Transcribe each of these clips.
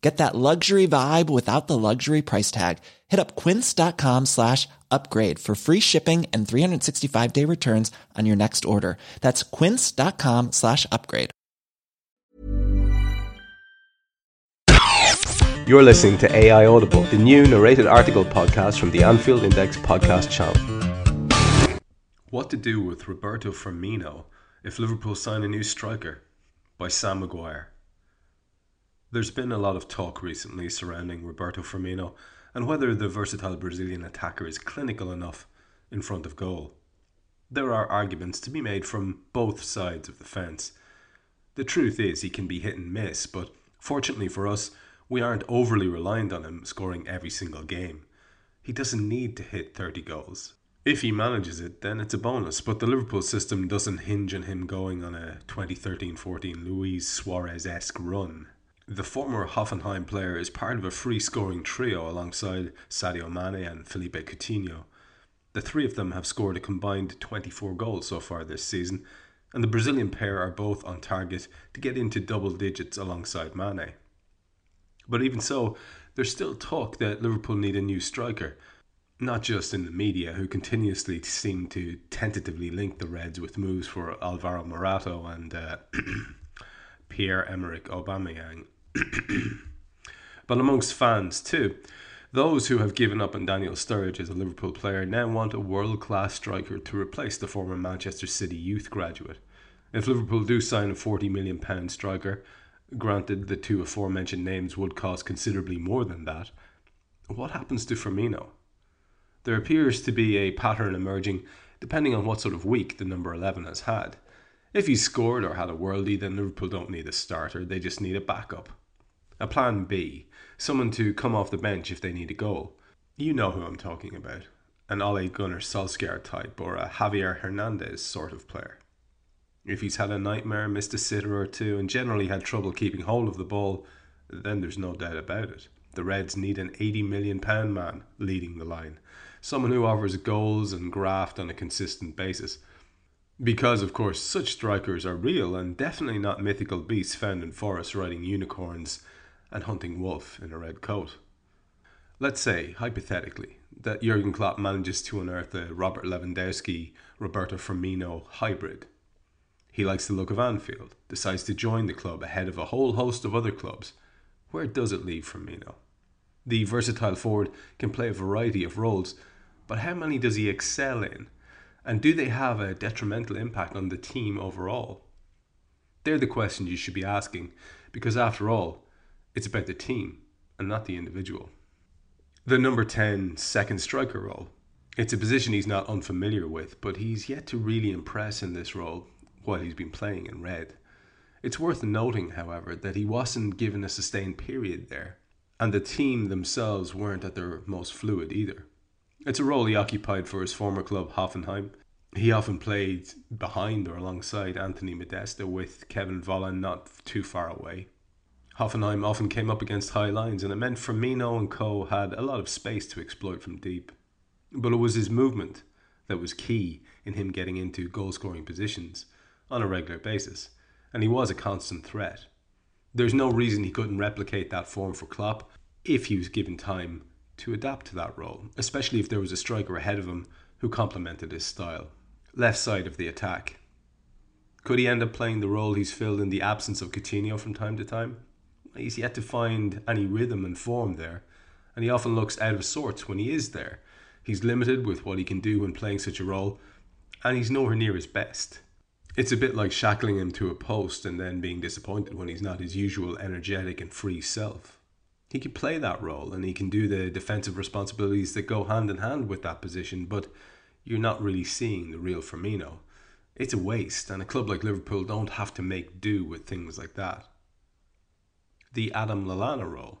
Get that luxury vibe without the luxury price tag. Hit up quince.com slash upgrade for free shipping and 365 day returns on your next order. That's quince.com slash upgrade. You're listening to AI Audible, the new narrated article podcast from the Anfield Index podcast channel. What to do with Roberto Firmino if Liverpool sign a new striker? By Sam Maguire. There's been a lot of talk recently surrounding Roberto Firmino and whether the versatile Brazilian attacker is clinical enough in front of goal. There are arguments to be made from both sides of the fence. The truth is, he can be hit and miss, but fortunately for us, we aren't overly reliant on him scoring every single game. He doesn't need to hit 30 goals. If he manages it, then it's a bonus, but the Liverpool system doesn't hinge on him going on a 2013 14 Luis Suarez esque run. The former Hoffenheim player is part of a free scoring trio alongside Sadio Mane and Philippe Coutinho. The three of them have scored a combined 24 goals so far this season, and the Brazilian pair are both on target to get into double digits alongside Mane. But even so, there's still talk that Liverpool need a new striker. Not just in the media, who continuously seem to tentatively link the Reds with moves for Alvaro Morata and uh, Pierre Emerick Aubameyang. but amongst fans too, those who have given up on Daniel Sturridge as a Liverpool player now want a world class striker to replace the former Manchester City youth graduate. If Liverpool do sign a £40 million striker, Granted, the two aforementioned names would cost considerably more than that. What happens to Firmino? There appears to be a pattern emerging depending on what sort of week the number 11 has had. If he's scored or had a worldie, then Liverpool don't need a starter, they just need a backup. A plan B, someone to come off the bench if they need a goal. You know who I'm talking about. An Ole Gunnar Solskjaer type or a Javier Hernandez sort of player. If he's had a nightmare, missed a sitter or two, and generally had trouble keeping hold of the ball, then there's no doubt about it. The Reds need an £80 million man leading the line, someone who offers goals and graft on a consistent basis. Because, of course, such strikers are real and definitely not mythical beasts found in forests riding unicorns and hunting wolf in a red coat. Let's say, hypothetically, that Jurgen Klopp manages to unearth a Robert Lewandowski Roberto Firmino hybrid he likes the look of Anfield, decides to join the club ahead of a whole host of other clubs. Where does it leave Firmino? The versatile forward can play a variety of roles, but how many does he excel in? And do they have a detrimental impact on the team overall? They're the questions you should be asking, because after all, it's about the team and not the individual. The number 10 second striker role. It's a position he's not unfamiliar with, but he's yet to really impress in this role, while he's been playing in red. It's worth noting, however, that he wasn't given a sustained period there, and the team themselves weren't at their most fluid either. It's a role he occupied for his former club Hoffenheim. He often played behind or alongside Anthony Modeste with Kevin Volland not too far away. Hoffenheim often came up against high lines, and it meant Firmino and co had a lot of space to exploit from deep. But it was his movement that was key in him getting into goal scoring positions on a regular basis, and he was a constant threat. There's no reason he couldn't replicate that form for Klopp if he was given time to adapt to that role, especially if there was a striker ahead of him who complemented his style. Left side of the attack. Could he end up playing the role he's filled in the absence of Coutinho from time to time? He's yet to find any rhythm and form there, and he often looks out of sorts when he is there. He's limited with what he can do when playing such a role, and he's nowhere near his best. It's a bit like shackling him to a post and then being disappointed when he's not his usual energetic and free self. He can play that role and he can do the defensive responsibilities that go hand in hand with that position, but you're not really seeing the real Firmino. It's a waste, and a club like Liverpool don't have to make do with things like that. The Adam Lallana role.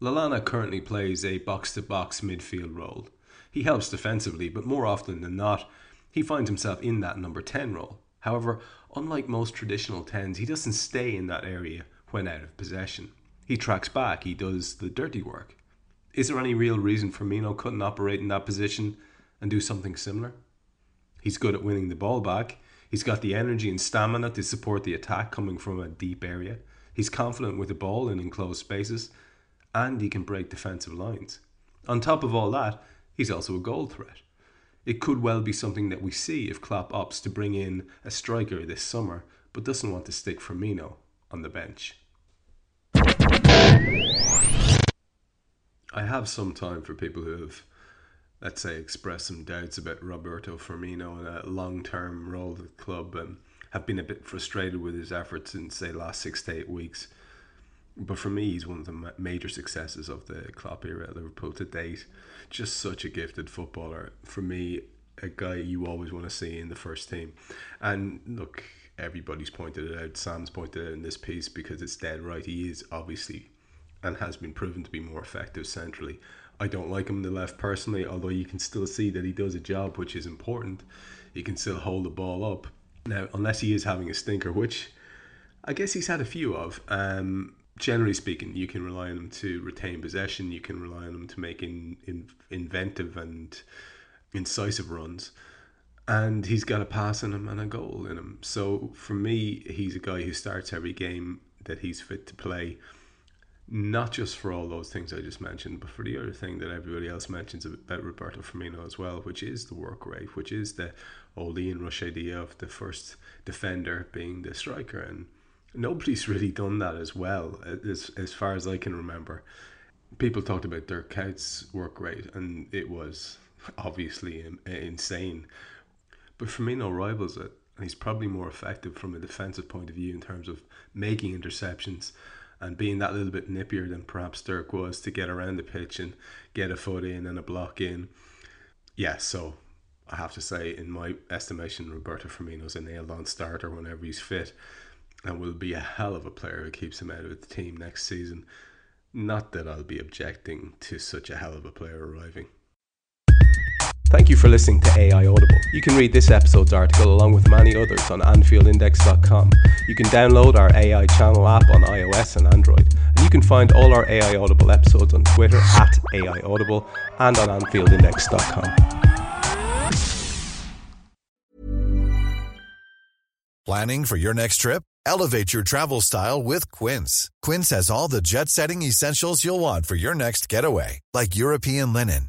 Lallana currently plays a box to box midfield role. He helps defensively, but more often than not, he finds himself in that number 10 role. However, unlike most traditional 10s, he doesn't stay in that area when out of possession. He tracks back, he does the dirty work. Is there any real reason Firmino couldn't operate in that position and do something similar? He's good at winning the ball back. He's got the energy and stamina to support the attack coming from a deep area. He's confident with the ball in enclosed spaces, and he can break defensive lines. On top of all that, he's also a goal threat. It could well be something that we see if Klopp opts to bring in a striker this summer, but doesn't want to stick Firmino on the bench. I have some time for people who have, let's say, expressed some doubts about Roberto Firmino and a long term role at the club and have been a bit frustrated with his efforts in, say, last six to eight weeks. But for me, he's one of the major successes of the Klopp era at Liverpool to date. Just such a gifted footballer. For me, a guy you always want to see in the first team. And look, everybody's pointed it out. Sam's pointed it out in this piece because it's dead right. He is obviously and has been proven to be more effective centrally. I don't like him in the left personally, although you can still see that he does a job which is important. He can still hold the ball up. Now, unless he is having a stinker, which I guess he's had a few of, um, generally speaking, you can rely on him to retain possession. You can rely on him to make in, in, inventive and incisive runs. And he's got a pass in him and a goal in him. So for me, he's a guy who starts every game that he's fit to play not just for all those things I just mentioned, but for the other thing that everybody else mentions about Roberto Firmino as well, which is the work rate, which is the old Ian Rush idea of the first defender being the striker. And nobody's really done that as well, as, as far as I can remember. People talked about Dirk Kuyt's work rate, and it was obviously insane. But Firmino rivals it, and he's probably more effective from a defensive point of view in terms of making interceptions and being that little bit nippier than perhaps Dirk was to get around the pitch and get a foot in and a block in. Yeah, so I have to say, in my estimation, Roberto Firmino's a nailed on starter whenever he's fit and will be a hell of a player who keeps him out of the team next season. Not that I'll be objecting to such a hell of a player arriving. Thank you for listening to AI Audible. You can read this episode's article along with many others on AnfieldIndex.com. You can download our AI channel app on iOS and Android. And you can find all our AI Audible episodes on Twitter at AI Audible and on AnfieldIndex.com. Planning for your next trip? Elevate your travel style with Quince. Quince has all the jet setting essentials you'll want for your next getaway, like European linen